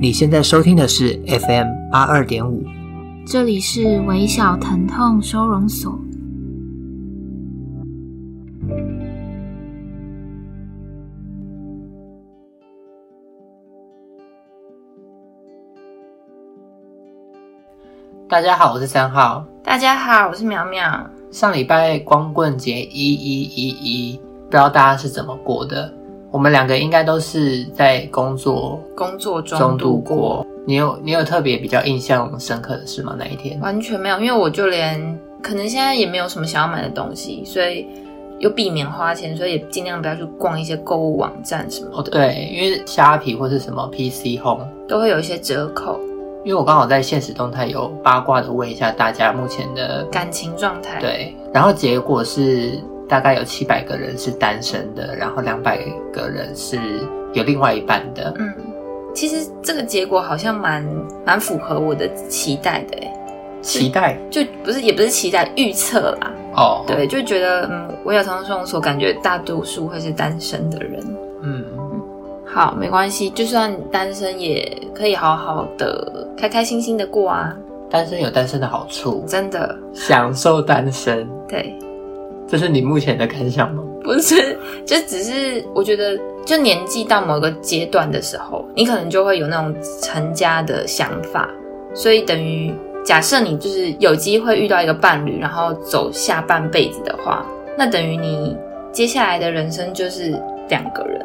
你现在收听的是 FM 八二点五，这里是微小疼痛收容所。大家好，我是三号。大家好，我是苗苗。上礼拜光棍节一一一一，不知道大家是怎么过的？我们两个应该都是在工作工作中度过。你有你有特别比较印象深刻的事吗？那一天？完全没有，因为我就连可能现在也没有什么想要买的东西，所以又避免花钱，所以也尽量不要去逛一些购物网站什么的。哦，对，因为虾皮或是什么 PC Home 都会有一些折扣。因为我刚好在现实动态有八卦的问一下大家目前的感情状态。对，然后结果是。大概有七百个人是单身的，然后两百个人是有另外一半的。嗯，其实这个结果好像蛮蛮符合我的期待的，哎，期待就不是也不是期待预测啦。哦，对，就觉得嗯，我有从中所感觉大多数会是单身的人。嗯，好，没关系，就算单身也可以好好的、开开心心的过啊。单身有单身的好处，真的享受单身。对。这是你目前的感想吗？不是，就只是我觉得，就年纪到某个阶段的时候，你可能就会有那种成家的想法，所以等于假设你就是有机会遇到一个伴侣，然后走下半辈子的话，那等于你接下来的人生就是两个人，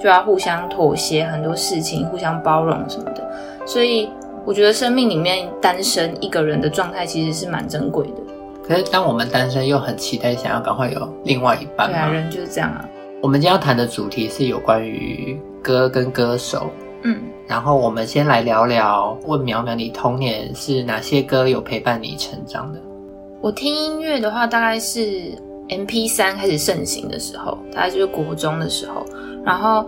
就要互相妥协很多事情，互相包容什么的。所以我觉得生命里面单身一个人的状态其实是蛮珍贵的。可是，当我们单身又很期待想要赶快有另外一半，对啊，人就是这样啊。我们今天要谈的主题是有关于歌跟歌手，嗯，然后我们先来聊聊，问苗苗，你童年是哪些歌有陪伴你成长的？我听音乐的话，大概是 M P 三开始盛行的时候，大概就是国中的时候。然后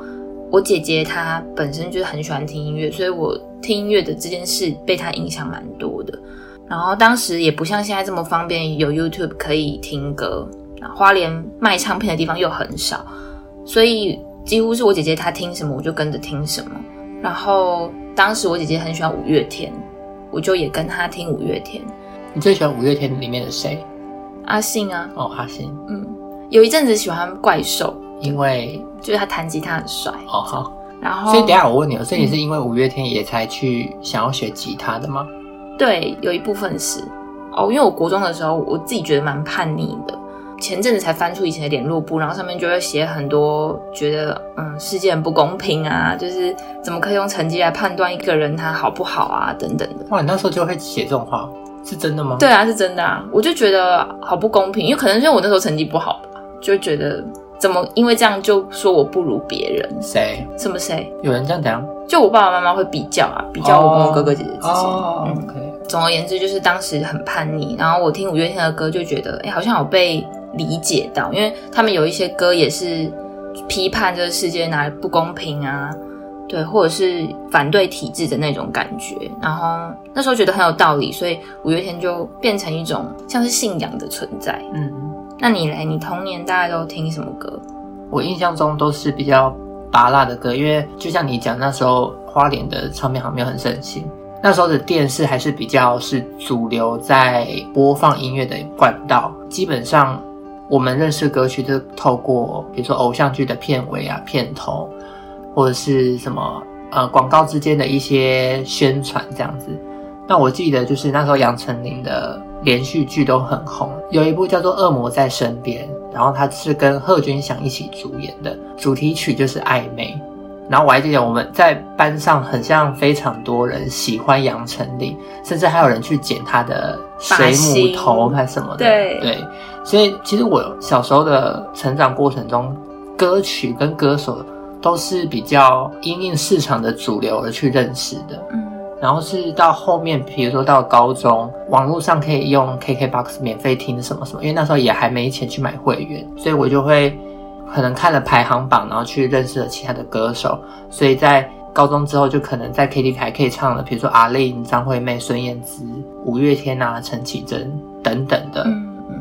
我姐姐她本身就是很喜欢听音乐，所以我听音乐的这件事被她影响蛮多的。然后当时也不像现在这么方便，有 YouTube 可以听歌，花莲卖唱片的地方又很少，所以几乎是我姐姐她听什么我就跟着听什么。然后当时我姐姐很喜欢五月天，我就也跟她听五月天。你最喜欢五月天里面的谁？阿信啊。哦，阿信。嗯，有一阵子喜欢怪兽，因为就是他弹吉他很帅。哦好。然后，所以等一下我问你，所以你是因为五月天也才去想要学吉他的吗？对，有一部分是哦，因为我国中的时候，我自己觉得蛮叛逆的。前阵子才翻出以前的联络簿，然后上面就会写很多觉得嗯，世界很不公平啊，就是怎么可以用成绩来判断一个人他好不好啊，等等的。哇，你那时候就会写这种话，是真的吗？对啊，是真的啊。我就觉得好不公平，因为可能是因为我那时候成绩不好吧，就觉得怎么因为这样就说我不如别人？谁？什么谁？有人这样讲？就我爸爸妈妈会比较啊，比较我跟我哥哥姐姐之间。哦，嗯，哦 okay. 总而言之，就是当时很叛逆，然后我听五月天的歌就觉得，哎，好像有被理解到，因为他们有一些歌也是批判这个世界哪里不公平啊，对，或者是反对体制的那种感觉。然后那时候觉得很有道理，所以五月天就变成一种像是信仰的存在。嗯，那你嘞？你童年大概都听什么歌？我印象中都是比较拔辣的歌，因为就像你讲，那时候花莲的唱片行没有很盛行。那时候的电视还是比较是主流在播放音乐的管道，基本上我们认识歌曲就透过比如说偶像剧的片尾啊、片头，或者是什么呃广告之间的一些宣传这样子。那我记得就是那时候杨丞琳的连续剧都很红，有一部叫做《恶魔在身边》，然后他是跟贺军翔一起主演的，主题曲就是《暧昧》。然后我还记得我们在班上很像非常多人喜欢杨丞琳，甚至还有人去剪她的水母头还什么的。对对，所以其实我小时候的成长过程中，歌曲跟歌手都是比较因应市场的主流而去认识的。嗯，然后是到后面，比如说到高中，网络上可以用 KKBOX 免费听什么什么，因为那时候也还没钱去买会员，所以我就会。可能看了排行榜，然后去认识了其他的歌手，所以在高中之后就可能在 KTV 还可以唱了，比如说阿令、张惠妹、孙燕姿、五月天啊、陈绮贞等等的，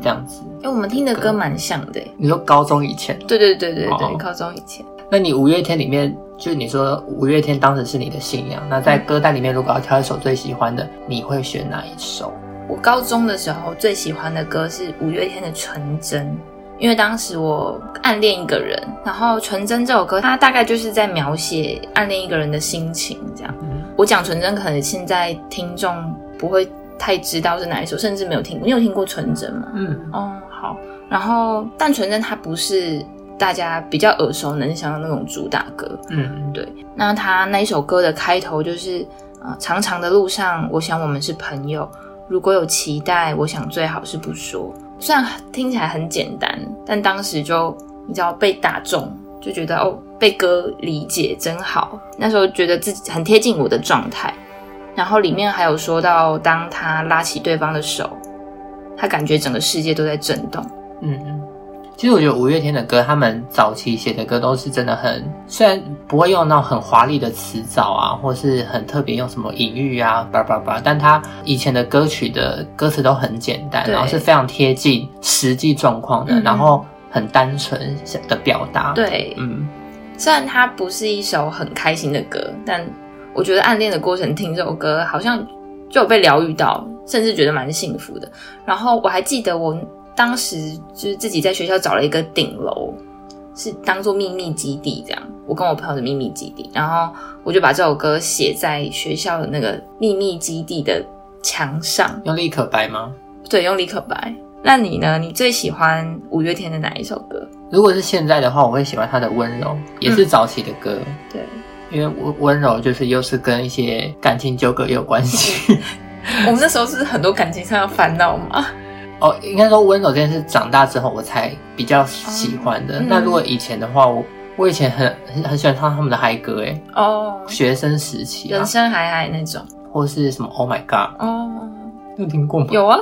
这样子。因为、我们听的歌蛮像的。你说高中以前？对对对对对，哦、高中以前。那你五月天里面，就你说五月天当时是你的信仰，那在歌单里面如果要挑一首最喜欢的，你会选哪一首？我高中的时候最喜欢的歌是五月天的《纯真》，因为当时我暗恋一个人，然后《纯真》这首歌，它大概就是在描写暗恋一个人的心情，这样。嗯、我讲《纯真》，可能现在听众不会太知道是哪一首，甚至没有听过。你有听过《纯真》吗？嗯，哦，好。然后，但《纯真》它不是大家比较耳熟能详的那种主打歌。嗯，对。那它那一首歌的开头就是啊、呃，长长的路上，我想我们是朋友。如果有期待，我想最好是不说。虽然听起来很简单，但当时就你知道被打中，就觉得哦，被歌理解真好。那时候觉得自己很贴近我的状态。然后里面还有说到，当他拉起对方的手，他感觉整个世界都在震动。嗯嗯。其实我觉得五月天的歌，他们早期写的歌都是真的很，虽然不会用那种很华丽的词藻啊，或是很特别用什么隐喻啊，叭叭叭，但他以前的歌曲的歌词都很简单，然后是非常贴近实际状况的，嗯、然后很单纯的表达。对，嗯，虽然它不是一首很开心的歌，但我觉得暗恋的过程听这首歌，好像就有被疗愈到，甚至觉得蛮幸福的。然后我还记得我。当时就是自己在学校找了一个顶楼，是当做秘密基地这样。我跟我朋友的秘密基地，然后我就把这首歌写在学校的那个秘密基地的墙上。用立可白吗？对，用立可白。那你呢？你最喜欢五月天的哪一首歌？如果是现在的话，我会喜欢他的《温柔》，也是早期的歌。嗯、对，因为温温柔就是又是跟一些感情纠葛也有关系。我们那时候是很多感情上的烦恼吗？哦，应该说温柔这件事长大之后我才比较喜欢的。那、嗯、如果以前的话，我我以前很很很喜欢唱他们的嗨歌，哎，哦，学生时期、啊，人生海海那种，或是什么 Oh My God，哦，有听过吗？有啊，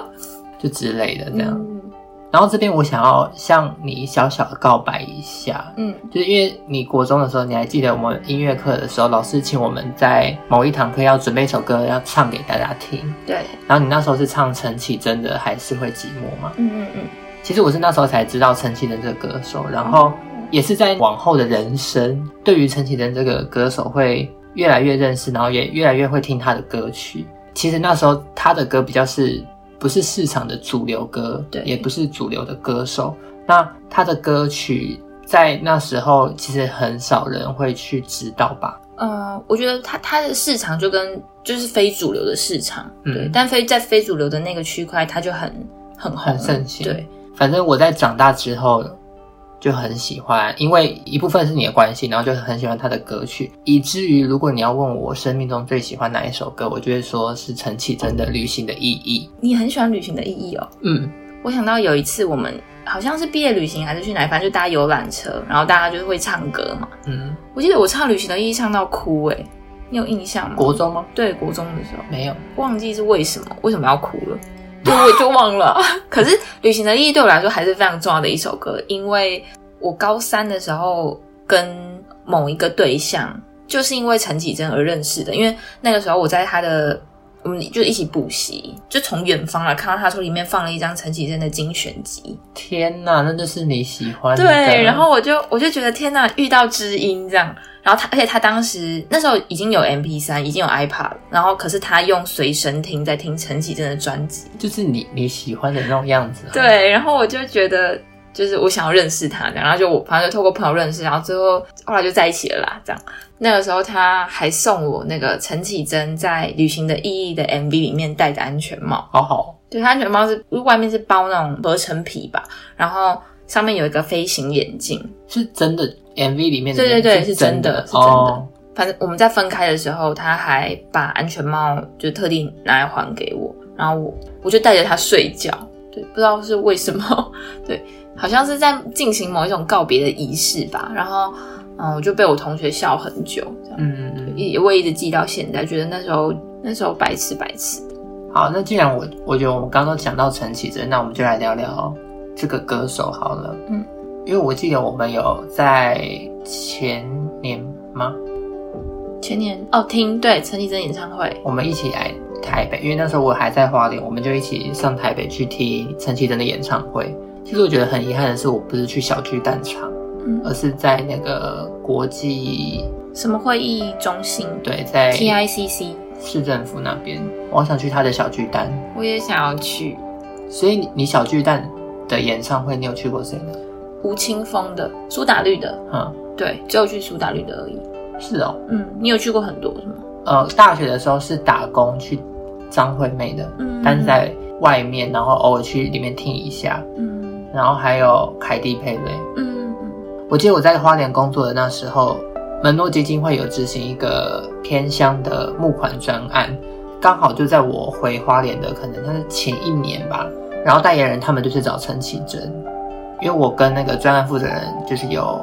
就之类的这样。嗯然后这边我想要向你小小的告白一下，嗯，就是因为你国中的时候，你还记得我们音乐课的时候，老师请我们在某一堂课要准备一首歌要唱给大家听，对。然后你那时候是唱陈绮贞的《还是会寂寞》吗？嗯嗯嗯。其实我是那时候才知道陈绮贞这个歌手，然后也是在往后的人生，对于陈绮贞这个歌手会越来越认识，然后也越来越会听她的歌曲。其实那时候她的歌比较是。不是市场的主流歌，对，也不是主流的歌手。那他的歌曲在那时候其实很少人会去知道吧？呃，我觉得他他的市场就跟就是非主流的市场，对，嗯、但非在非主流的那个区块，他就很很红很盛行。对，反正我在长大之后。就很喜欢，因为一部分是你的关系，然后就很喜欢他的歌曲，以至于如果你要问我生命中最喜欢哪一首歌，我就会说是陈绮贞的《旅行的意义》。你很喜欢《旅行的意义》哦？嗯，我想到有一次我们好像是毕业旅行还是去哪，反正就搭游览车，然后大家就是会唱歌嘛。嗯，我记得我唱《旅行的意义》唱到哭，诶，你有印象吗？国中吗？对，国中的时候没有，忘记是为什么，为什么要哭了？对，我就忘了。可是《旅行的意义》对我来说还是非常重要的一首歌，因为。我高三的时候跟某一个对象，就是因为陈绮贞而认识的。因为那个时候我在他的，我们就一起补习，就从远方啊看到他说里面放了一张陈绮贞的精选集。天哪，那就是你喜欢的。对，然后我就我就觉得天哪，遇到知音这样。然后他，而且他当时那时候已经有 M P 三已经有 iPad，然后可是他用随身听在听陈绮贞的专辑，就是你你喜欢的那种样子。对，然后我就觉得。就是我想要认识他，然后就我反正就透过朋友认识，然后最后后来就在一起了啦。这样那个时候他还送我那个陈绮贞在《旅行的意义》的 MV 里面戴的安全帽，好好。对，他安全帽是外面是包那种合成皮吧，然后上面有一个飞行眼镜，是真的 MV 里面的。对对对，是真的，是真的。哦、反正我们在分开的时候，他还把安全帽就特地拿来还给我，然后我我就带着他睡觉。对，不知道是为什么，对。好像是在进行某一种告别的仪式吧，然后，嗯，我就被我同学笑很久，嗯，也我一直记到现在，觉得那时候那时候白痴白痴。好，那既然我我觉得我们刚刚讲到陈绮贞，那我们就来聊聊这个歌手好了，嗯，因为我记得我们有在前年吗？前年哦，听对陈绮贞演唱会，我们一起来台北，因为那时候我还在花莲，我们就一起上台北去听陈绮贞的演唱会。其实我觉得很遗憾的是，我不是去小巨蛋场，嗯，而是在那个国际什么会议中心？对，在 TICC 市政府那边。我想去他的小巨蛋，我也想要去。所以你小巨蛋的演唱会，你有去过谁呢？吴青峰的、苏打绿的，嗯，对，只有去苏打绿的而已。是哦，嗯，你有去过很多是吗？呃，大学的时候是打工去张惠妹的，嗯，但是在外面，然后偶尔去里面听一下，嗯，然后还有凯蒂佩雷，嗯嗯，我记得我在花莲工作的那时候，门诺基金会有执行一个偏乡的募款专案，刚好就在我回花莲的可能他是前一年吧，然后代言人他们就是找陈绮贞，因为我跟那个专案负责人就是有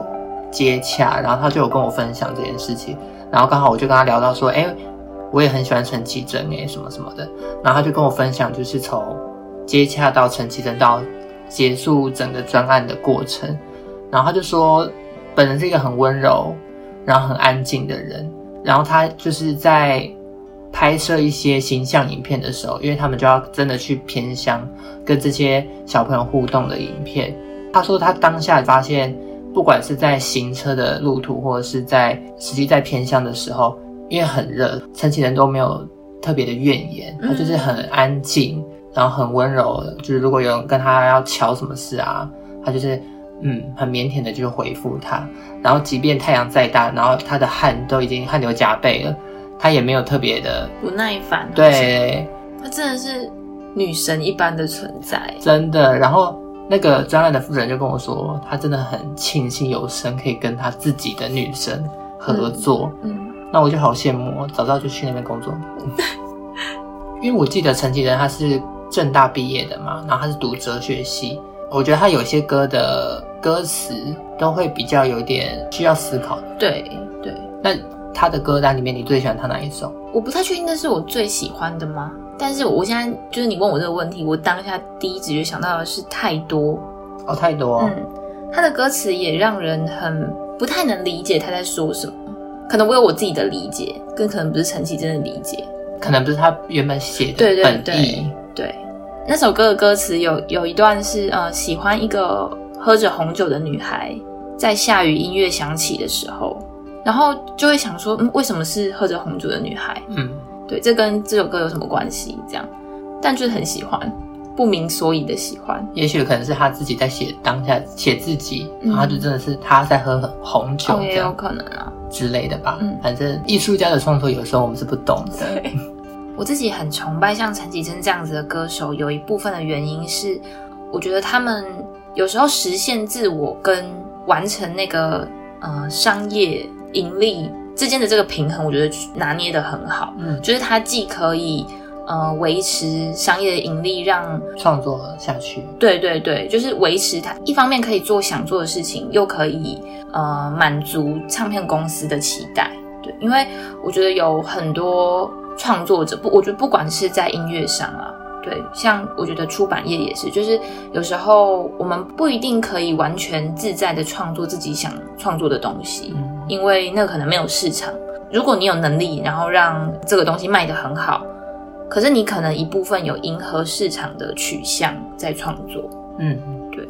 接洽，然后他就有跟我分享这件事情。然后刚好我就跟他聊到说，哎，我也很喜欢陈绮贞哎，什么什么的。然后他就跟我分享，就是从接洽到陈绮贞到结束整个专案的过程。然后他就说，本人是一个很温柔，然后很安静的人。然后他就是在拍摄一些形象影片的时候，因为他们就要真的去偏乡跟这些小朋友互动的影片。他说他当下发现。不管是在行车的路途，或者是在实际在偏乡的时候，因为很热，陈綺贞都没有特别的怨言，他就是很安静，然后很温柔的。就是如果有人跟他要乔什么事啊，他就是嗯很腼腆的就回复他。然后即便太阳再大，然后他的汗都已经汗流浃背了，他也没有特别的不耐烦。对，他真的是女神一般的存在，真的。然后。那个专案的负责人就跟我说，他真的很庆幸有生可以跟他自己的女神合作。嗯，嗯，那我就好羡慕，早知道就去那边工作。因为我记得陈綺贞他是政大毕业的嘛，然后他是读哲学系，我觉得他有些歌的歌词都会比较有点需要思考的。对对，那他的歌单里面，你最喜欢他哪一首？我不太确定那是我最喜欢的吗？但是我现在就是你问我这个问题，我当下第一直觉想到的是太多哦，太多。嗯，他的歌词也让人很不太能理解他在说什么。可能我有我自己的理解，更可能不是陈绮贞的理解，可能不是他原本写的对对对本意。对，那首歌的歌词有有一段是呃，喜欢一个喝着红酒的女孩，在下雨音乐响起的时候，然后就会想说，嗯，为什么是喝着红酒的女孩？嗯。对，这跟这首歌有什么关系？这样，但就是很喜欢，不明所以的喜欢。也许可能是他自己在写当下写自己，然后就真的是他在喝红酒，也有可能啊之类的吧。嗯，反正艺术家的创作有时候我们是不懂的。对，我自己很崇拜像陈绮贞这样子的歌手，有一部分的原因是，我觉得他们有时候实现自我跟完成那个呃商业盈利。之间的这个平衡，我觉得拿捏的很好。嗯，就是他既可以呃维持商业的盈利，让创作下去。对对对，就是维持他一方面可以做想做的事情，又可以呃满足唱片公司的期待。对，因为我觉得有很多创作者不，我觉得不管是在音乐上啊，对，像我觉得出版业也是，就是有时候我们不一定可以完全自在的创作自己想创作的东西。嗯因为那可能没有市场。如果你有能力，然后让这个东西卖得很好，可是你可能一部分有迎合市场的取向在创作。嗯，对。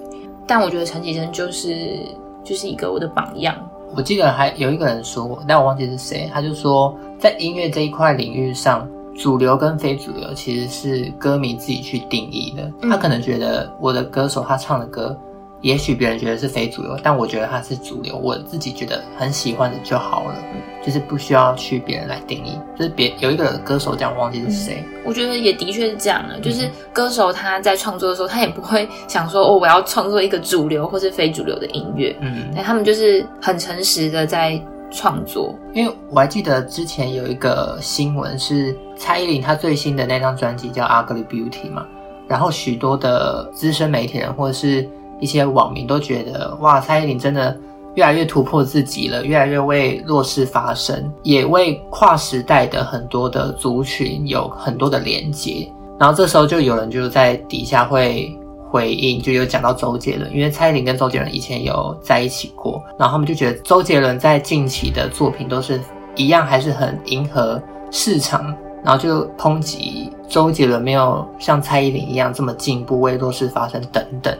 但我觉得陈绮贞就是就是一个我的榜样。我记得还有一个人说过，但我忘记是谁。他就说，在音乐这一块领域上，主流跟非主流其实是歌迷自己去定义的。他可能觉得我的歌手他唱的歌。也许别人觉得是非主流，但我觉得它是主流。我自己觉得很喜欢的就好了，嗯，就是不需要去别人来定义。就是别有一个歌手这样，忘记是谁，嗯。我觉得也的确是这样的，就是歌手他在创作的时候，他也不会想说哦，我要创作一个主流或是非主流的音乐。嗯，但他们就是很诚实的在创作。因为我还记得之前有一个新闻是蔡依林她最新的那张专辑叫《Ugly Beauty》嘛，然后许多的资深媒体人或者是。一些网民都觉得，哇，蔡依林真的越来越突破自己了，越来越为弱势发声，也为跨时代的很多的族群有很多的连接。然后这时候就有人就在底下会回应，就有讲到周杰伦，因为蔡依林跟周杰伦以前有在一起过，然后他们就觉得周杰伦在近期的作品都是一样，还是很迎合市场，然后就抨击周杰伦没有像蔡依林一样这么进步，为弱势发声等等。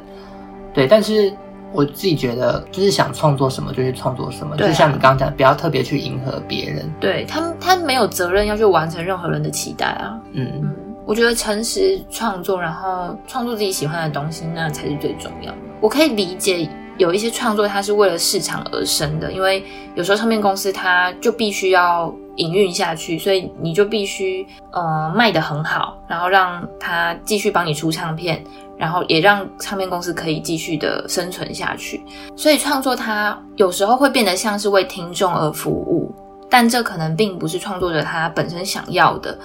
对，但是我自己觉得，就是想创作什么就去创作什么，啊、就像你刚刚讲，不要特别去迎合别人。对他，他没有责任要去完成任何人的期待啊。嗯嗯，我觉得诚实创作，然后创作自己喜欢的东西，那才是最重要的。我可以理解有一些创作，它是为了市场而生的，因为有时候唱片公司它就必须要营运下去，所以你就必须呃卖得很好，然后让他继续帮你出唱片。然后也让唱片公司可以继续的生存下去，所以创作它有时候会变得像是为听众而服务，但这可能并不是创作者他本身想要的。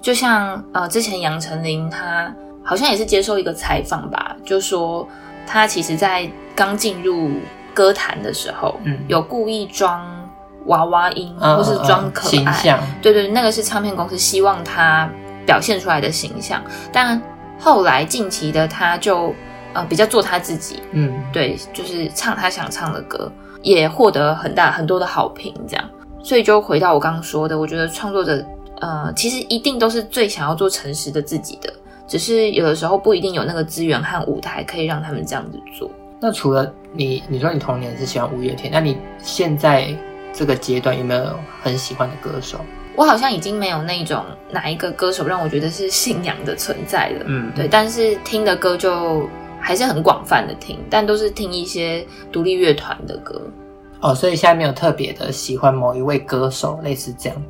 就像呃，之前杨丞琳他好像也是接受一个采访吧，就说他其实在刚进入歌坛的时候，嗯，有故意装娃娃音，嗯、或是装可爱，形象，对对，那个是唱片公司希望他表现出来的形象，但。后来近期的他就呃比较做他自己，嗯，对，就是唱他想唱的歌，也获得很大很多的好评，这样。所以就回到我刚刚说的，我觉得创作者呃其实一定都是最想要做诚实的自己的，只是有的时候不一定有那个资源和舞台可以让他们这样子做。那除了你，你说你童年是喜欢五月天，那你现在这个阶段有没有很喜欢的歌手？我好像已经没有那种哪一个歌手让我觉得是信仰的存在了，嗯，对，但是听的歌就还是很广泛的听，但都是听一些独立乐团的歌。哦，所以现在没有特别的喜欢某一位歌手，类似这样。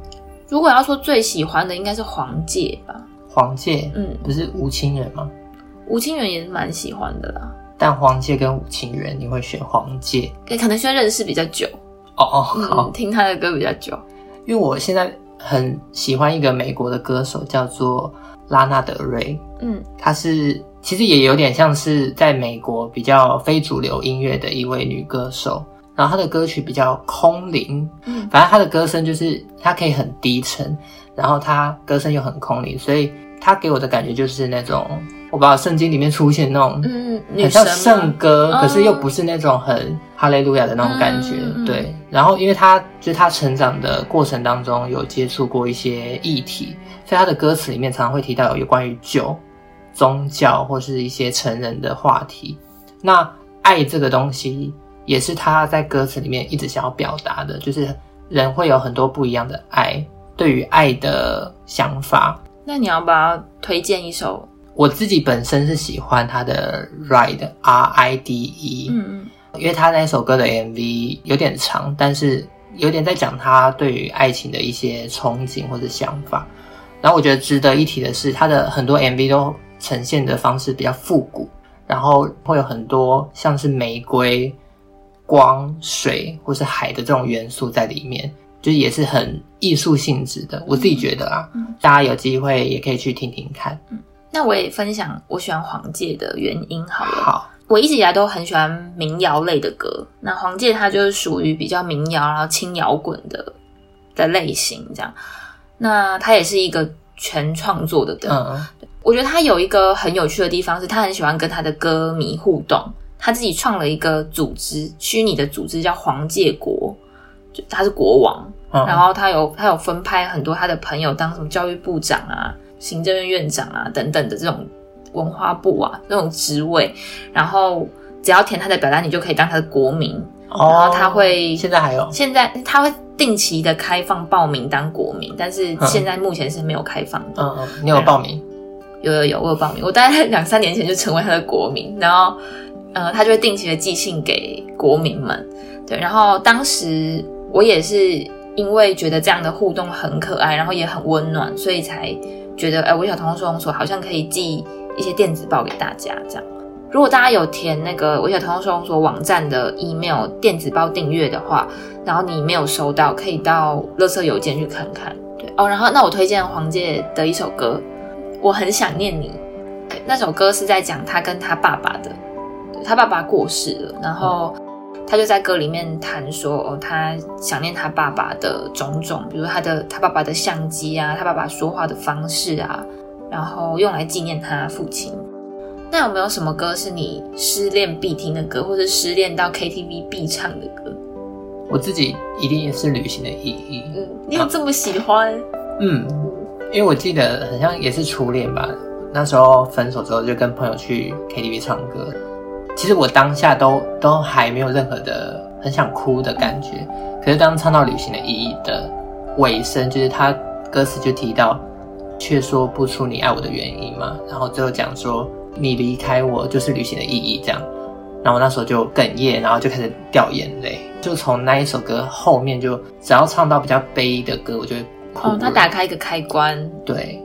如果要说最喜欢的，应该是黄玠吧？黄玠，嗯，不是吴清源吗？吴清源也是蛮喜欢的啦。但黄玠跟吴清源，你会选黄玠？可能需要认识比较久。哦哦，好，嗯，听他的歌比较久，因为我现在。很喜欢一个美国的歌手，叫做拉纳德瑞。嗯，她是其实也有点像是在美国比较非主流音乐的一位女歌手。然后她的歌曲比较空灵，嗯，反正她的歌声就是她可以很低沉，然后她歌声又很空灵，所以她给我的感觉就是那种。我把圣经里面出现那种，嗯，很像圣歌，可是又不是那种很哈利路亚的那种感觉，嗯、对。然后，因为他就是他成长的过程当中有接触过一些议题，所以他的歌词里面常常会提到有关于酒、宗教或是一些成人的话题。那爱这个东西也是他在歌词里面一直想要表达的，就是人会有很多不一样的爱，对于爱的想法。那你要不要推荐一首？我自己本身是喜欢他的 Ride R I D E，嗯嗯，因为他那首歌的 MV 有点长，但是有点在讲他对于爱情的一些憧憬或者想法。然后我觉得值得一提的是，他的很多 MV 都呈现的方式比较复古，然后会有很多像是玫瑰、光、水或是海的这种元素在里面，就是也是很艺术性质的。我自己觉得啊，嗯，大家有机会也可以去听听看。嗯那我也分享我喜欢黄玠的原因好了。好，我一直以来都很喜欢民谣类的歌。那黄玠他就是属于比较民谣然后轻摇滚的的类型这样。那他也是一个全创作的歌。嗯，我觉得他有一个很有趣的地方是，他很喜欢跟他的歌迷互动。他自己创了一个组织，虚拟的组织叫黄玠国，就他是国王。嗯，然后他有他有分派很多他的朋友当什么教育部长啊。行政院院长啊，等等的这种文化部啊，这种职位，然后只要填他的表单，你就可以当他的国民。哦，然后他会现在还有，现在他会定期的开放报名当国民，但是现在目前是没有开放的。嗯嗯，你有报名？有有有，我有报名。我大概两三年前就成为他的国民，然后呃，他就会定期的寄信给国民们。对，然后当时我也是因为觉得这样的互动很可爱，然后也很温暖，所以才。觉得哎，微小童话收容所好像可以寄一些电子报给大家，这样。如果大家有填那个微小童话收容所网站的 email 电子报订阅的话，然后你没有收到，可以到垃圾邮件去看看。对哦，然后那我推荐黄玠的一首歌，我很想念你。那首歌是在讲他跟他爸爸的，他爸爸过世了，然后。他就在歌里面谈说，哦，他想念他爸爸的种种，比如他的他爸爸的相机啊，他爸爸说话的方式啊，然后用来纪念他父亲。那有没有什么歌是你失恋必听的歌，或者失恋到 KTV 必唱的歌？我自己一定也是旅行的意义。嗯，你有这么喜欢？嗯，因为我记得好像也是初恋吧，那时候分手之后就跟朋友去 KTV 唱歌。其实我当下都都还没有任何的很想哭的感觉。可是当唱到旅行的意义的尾声，就是他歌词就提到，却说不出你爱我的原因嘛。然后最后讲说，你离开我就是旅行的意义这样。然后我那时候就哽咽，然后就开始掉眼泪。就从那一首歌后面，就只要唱到比较悲的歌，我就会哭。哦，他打开一个开关，对，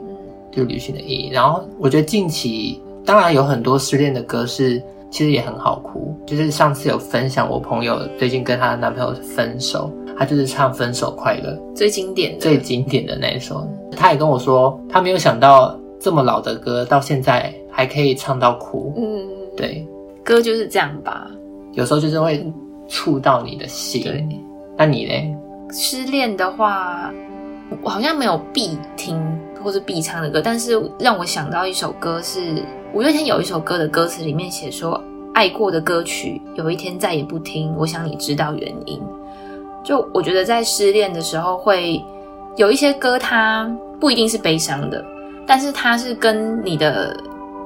就旅行的意义。然后我觉得近期当然有很多失恋的歌是其实也很好哭。就是上次有分享，我朋友最近跟她的男朋友分手，她就是唱《分手快乐》最经典的、最经典的那一首。她也跟我说，她没有想到这么老的歌到现在还可以唱到哭。嗯，对。歌就是这样吧，有时候就是会触到你的心。对，那你呢？失恋的话，我好像没有必听或是必唱的歌，但是让我想到一首歌是五月天有一首歌的歌词里面写说：“爱过的歌曲，有一天再也不听。我想你知道原因。”就我觉得在失恋的时候，会有一些歌，它不一定是悲伤的，但是它是跟你的。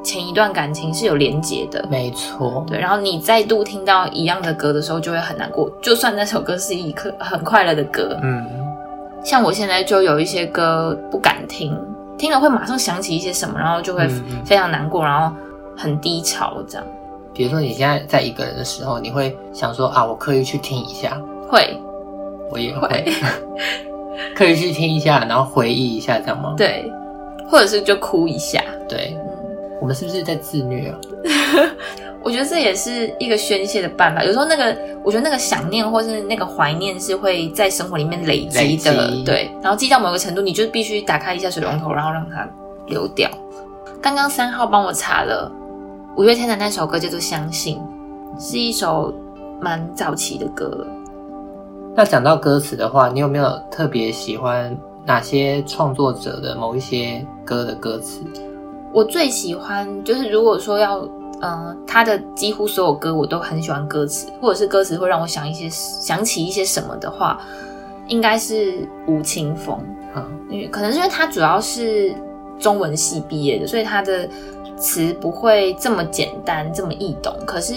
前一段感情是有连结的，没错。对，然后你再度听到一样的歌的时候，就会很难过。就算那首歌是一颗很快乐的歌，嗯，像我现在就有一些歌不敢听，听了会马上想起一些什么，然后就会非常难过，嗯、然后很低潮这样。比如说你现在在一个人的时候，你会想说啊，我刻意去听一下，会，我也会，会 刻意去听一下，然后回忆一下，这样吗？对，或者是就哭一下，对。我们是不是在自虐啊？我觉得这也是一个宣泄的办法。有时候那个，我觉得那个想念或是那个怀念是会在生活里面累积的。对。然后积到某个程度，你就必须打开一下水龙头，然后让它流掉。刚刚三号帮我查了五月天的那首歌，叫做《相信》，是一首蛮早期的歌。那讲到歌词的话，你有没有特别喜欢哪些创作者的某一些歌的歌词？我最喜欢就是，如果说要，嗯、呃，他的几乎所有歌我都很喜欢歌词，或者是歌词会让我想一些想起一些什么的话，应该是吴青峰。嗯，因为可能是因为他主要是中文系毕业的，所以他的词不会这么简单这么易懂。可是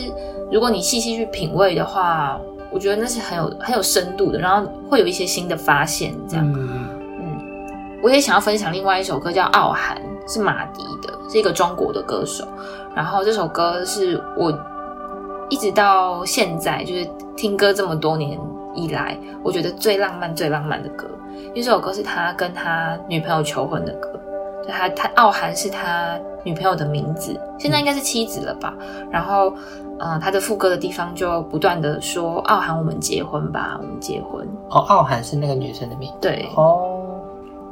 如果你细细去品味的话，我觉得那是很有很有深度的，然后会有一些新的发现。这样，嗯，嗯，我也想要分享另外一首歌叫《傲寒》。是马迪的，是一个中国的歌手。然后这首歌是我一直到现在，就是听歌这么多年以来，我觉得最浪漫、最浪漫的歌。因为这首歌是他跟他女朋友求婚的歌，就他他傲寒是他女朋友的名字，现在应该是妻子了吧。然后，嗯、呃，他的副歌的地方就不断的说：“傲寒，我们结婚吧，我们结婚。”哦，傲寒是那个女生的名字。对。哦。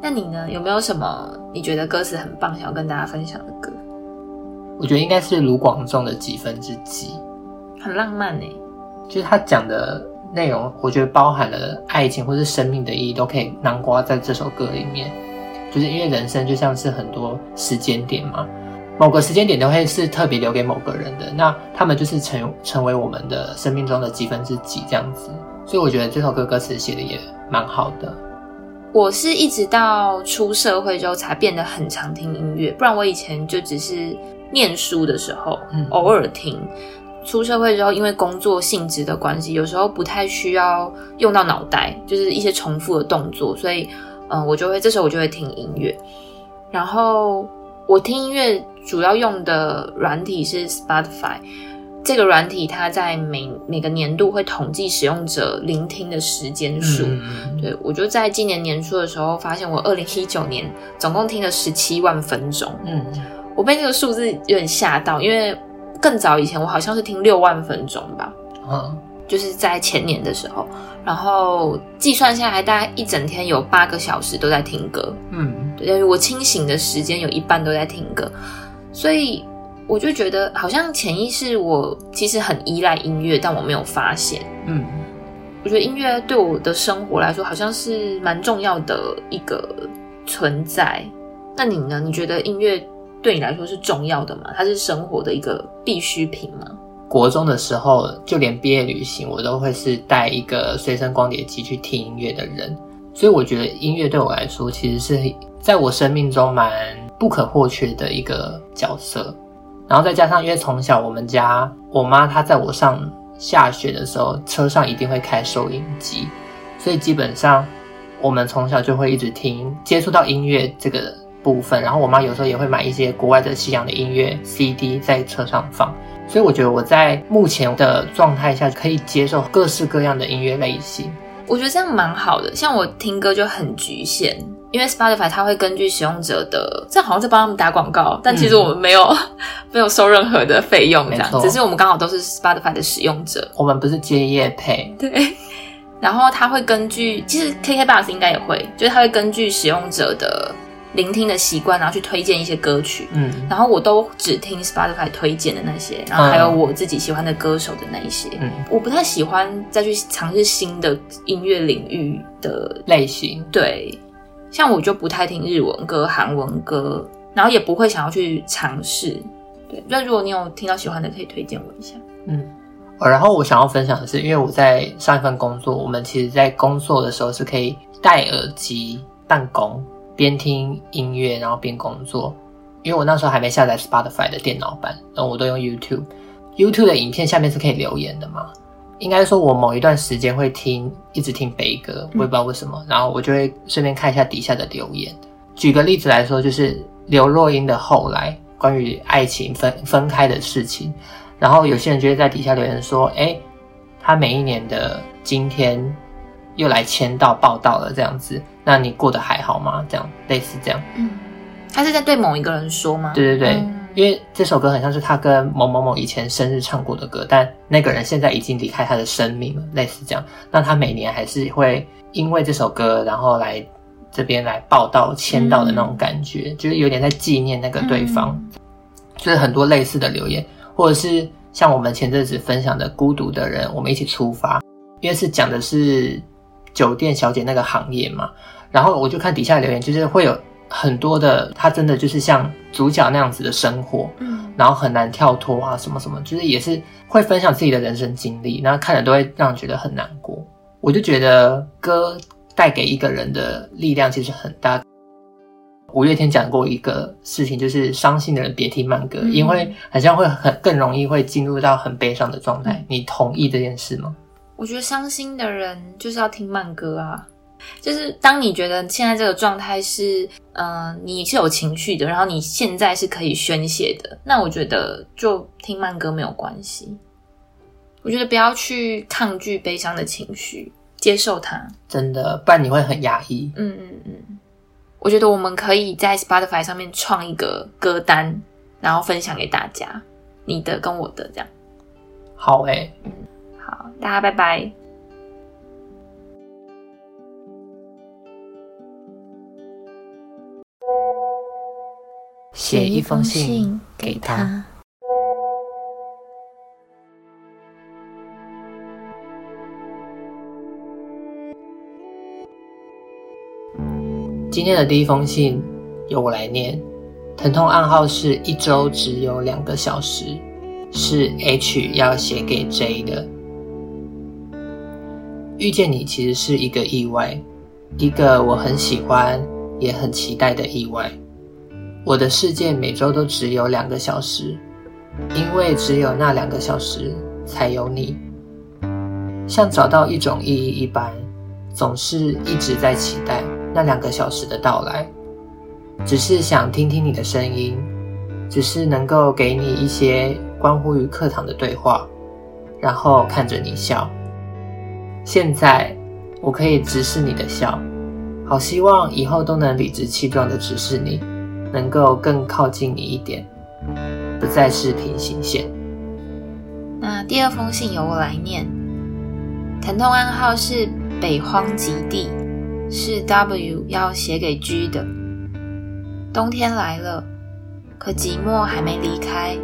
那你呢？有没有什么你觉得歌词很棒，想要跟大家分享的歌？我觉得应该是卢广仲的几分之几，很浪漫呢。就是他讲的内容，我觉得包含了爱情或是生命的意义，都可以囊括在这首歌里面。就是因为人生就像是很多时间点嘛，某个时间点都会是特别留给某个人的，那他们就是成成为我们的生命中的几分之几这样子。所以我觉得这首歌歌词写的也蛮好的。我是一直到出社会之后才变得很常听音乐，不然我以前就只是念书的时候，嗯，偶尔听。出社会之后，因为工作性质的关系，有时候不太需要用到脑袋，就是一些重复的动作，所以，嗯，我就会这时候我就会听音乐。然后我听音乐主要用的软体是 Spotify。这个软体它在每每个年度会统计使用者聆听的时间数。嗯、对，我就在今年年初的时候发现，我二零一九年总共听了十七万分钟。嗯，我被这个数字有点吓到，因为更早以前我好像是听六万分钟吧。嗯，就是在前年的时候，然后计算下来，大概一整天有八个小时都在听歌。嗯，对，因为我清醒的时间有一半都在听歌，所以。我就觉得好像潜意识，我其实很依赖音乐，但我没有发现。嗯，我觉得音乐对我的生活来说，好像是蛮重要的一个存在。那你呢？你觉得音乐对你来说是重要的吗？它是生活的一个必需品吗？国中的时候，就连毕业旅行，我都会是带一个随身光碟机去听音乐的人。所以我觉得音乐对我来说，其实是在我生命中蛮不可或缺的一个角色。然后再加上因为从小我们家我妈她在我上下学的时候，车上一定会开收音机，所以基本上我们从小就会一直听，接触到音乐这个部分。然后我妈有时候也会买一些国外的西洋的音乐 CD 在车上放。所以我觉得我在目前的状态下可以接受各式各样的音乐类型。我觉得这样蛮好的。像我听歌就很局限，因为 Spotify 它会根据使用者的，这好像在帮他们打广告，但其实我们没有、嗯、没有收任何的费用，这样，只是我们刚好都是 Spotify 的使用者。我们不是接业配，对。然后它会根据，其实 KKBOX 应该也会，就是它会根据使用者的。聆听的习惯，然后去推荐一些歌曲，嗯，然后我都只听 Spotify 推荐的那些，然后还有我自己喜欢的歌手的那一些，嗯，我不太喜欢再去尝试新的音乐领域的类型，对，像我就不太听日文歌、韩文歌，然后也不会想要去尝试，对，那如果你有听到喜欢的，可以推荐我一下，嗯，然后我想要分享的是，因为我在上一份工作，我们其实在工作的时候是可以戴耳机办公。边听音乐，然后边工作，因为我那时候还没下载 Spotify 的电脑版，然后我都用 YouTube。YouTube 的影片下面是可以留言的嘛？应该说，我某一段时间会听，一直听悲歌，我也不知道为什么。然后我就会顺便看一下底下的留言。举个例子来说，就是刘若英的《后来》，关于爱情分分开的事情。然后有些人就会在底下留言说：“哎，他每一年的今天。”又来签到报道了，这样子，那你过得还好吗？这样类似这样，嗯，他是在对某一个人说吗？对对对，嗯、因为这首歌很像是他跟某某某以前生日唱过的歌，但那个人现在已经离开他的生命了，类似这样。那他每年还是会因为这首歌，然后来这边来报道签到的那种感觉，嗯、就是有点在纪念那个对方。嗯、就是很多类似的留言，或者是像我们前阵子分享的《孤独的人》，我们一起出发，因为是讲的是。酒店小姐那个行业嘛，然后我就看底下留言，就是会有很多的，他真的就是像主角那样子的生活，嗯，然后很难跳脱啊，什么什么，就是也是会分享自己的人生经历，然后看了都会让人觉得很难过。我就觉得歌带给一个人的力量其实很大。五月天讲过一个事情，就是伤心的人别听慢歌，嗯，因为好像会很更容易会进入到很悲伤的状态。你同意这件事吗？我觉得伤心的人就是要听慢歌啊，就是当你觉得现在这个状态是，嗯、呃，你是有情绪的，然后你现在是可以宣泄的，那我觉得就听慢歌没有关系。我觉得不要去抗拒悲伤的情绪，接受它。真的，不然你会很压抑。嗯嗯嗯。我觉得我们可以在 Spotify 上面创一个歌单，然后分享给大家，你的跟我的这样。好诶、欸。嗯。好，大家拜拜。写一封信给他。今天的第一封信由我来念，疼痛暗号是一周只有两个小时，是 H 要写给 J 的。遇见你其实是一个意外，一个我很喜欢也很期待的意外。我的世界每周都只有两个小时，因为只有那两个小时才有你。像找到一种意义一般，总是一直在期待那两个小时的到来。只是想听听你的声音，只是能够给你一些关乎于课堂的对话，然后看着你笑。现在我可以直视你的笑，好希望以后都能理直气壮地直视你，能够更靠近你一点，不再是平行线。那第二封信由我来念，疼痛暗号是北荒极地，是 W 要写给 G 的。冬天来了，可寂寞还没离开，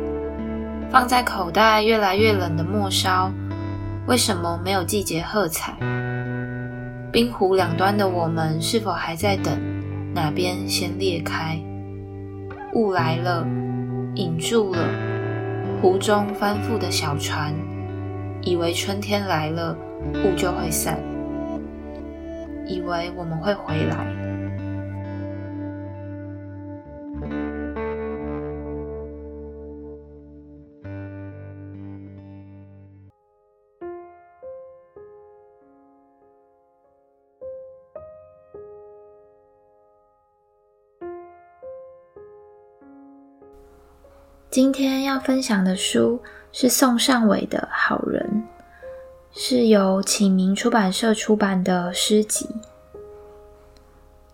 放在口袋越来越冷的末梢。为什么没有季节喝彩？冰湖两端的我们是否还在等哪边先裂开？雾来了，隐住了湖中翻覆的小船，以为春天来了，雾就会散，以为我们会回来。今天要分享的书是宋尚伟的《好人》，是由启明出版社出版的诗集。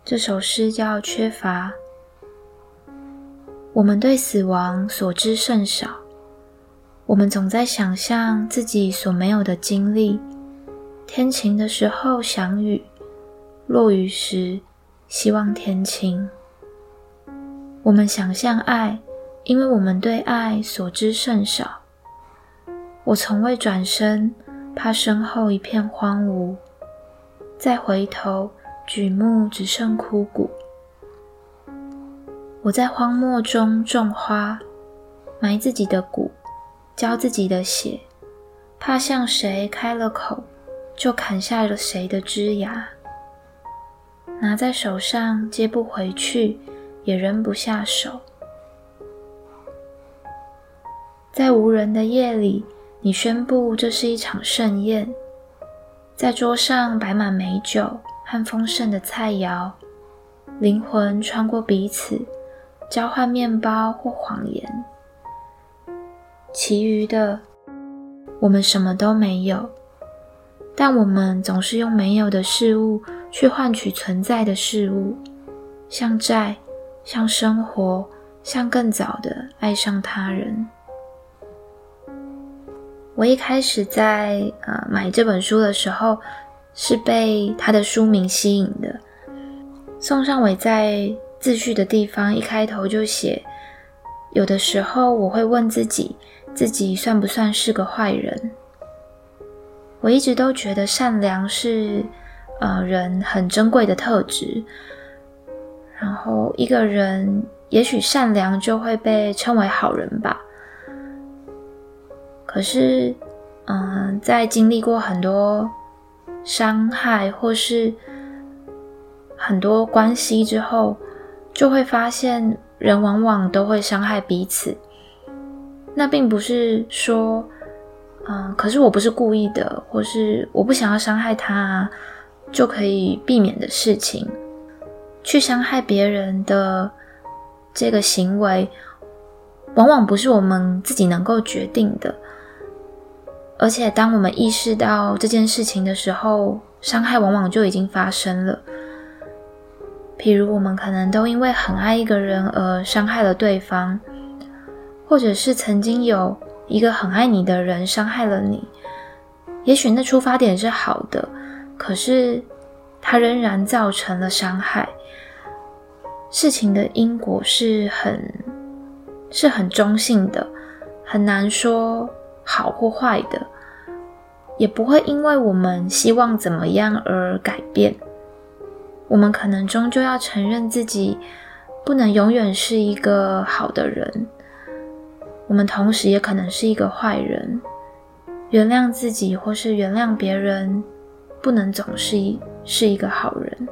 这首诗叫《缺乏》。我们对死亡所知甚少，我们总在想象自己所没有的经历。天晴的时候想雨，落雨时希望天晴。我们想象爱，因为我们对爱所知甚少。我从未转身，怕身后一片荒芜。再回头，举目只剩枯骨。我在荒漠中种花，埋自己的骨，浇自己的血，怕向谁开了口，就砍下了谁的枝芽。拿在手上接不回去，也扔不下手。在无人的夜里，你宣布这是一场盛宴，在桌上摆满美酒和丰盛的菜肴，灵魂穿过彼此。交换面包或谎言，其余的，我们什么都没有，但我们总是用没有的事物去换取存在的事物，像债，像生活，像更早的爱上他人。我一开始在呃买这本书的时候，是被他的书名吸引的。宋尚伟在自序的地方一开头就写，有的时候我会问自己，自己算不算是个坏人？我一直都觉得善良是呃人很珍贵的特质，然后一个人也许善良就会被称为好人吧。可是，嗯、在经历过很多伤害或是很多关系之后。就会发现，人往往都会伤害彼此。那并不是说，嗯、可是我不是故意的，或是我不想要伤害他，就可以避免的事情。去伤害别人的这个行为，往往不是我们自己能够决定的。而且，当我们意识到这件事情的时候，伤害往往就已经发生了。譬如，我们可能都因为很爱一个人而伤害了对方，或者是曾经有一个很爱你的人伤害了你。也许那出发点是好的，可是它仍然造成了伤害。事情的因果是很是很中性的，很难说好或坏的，也不会因为我们希望怎么样而改变。我们可能终究要承认自己不能永远是一个好的人，我们同时也可能是一个坏人。原谅自己或是原谅别人，不能总是一是一个好人。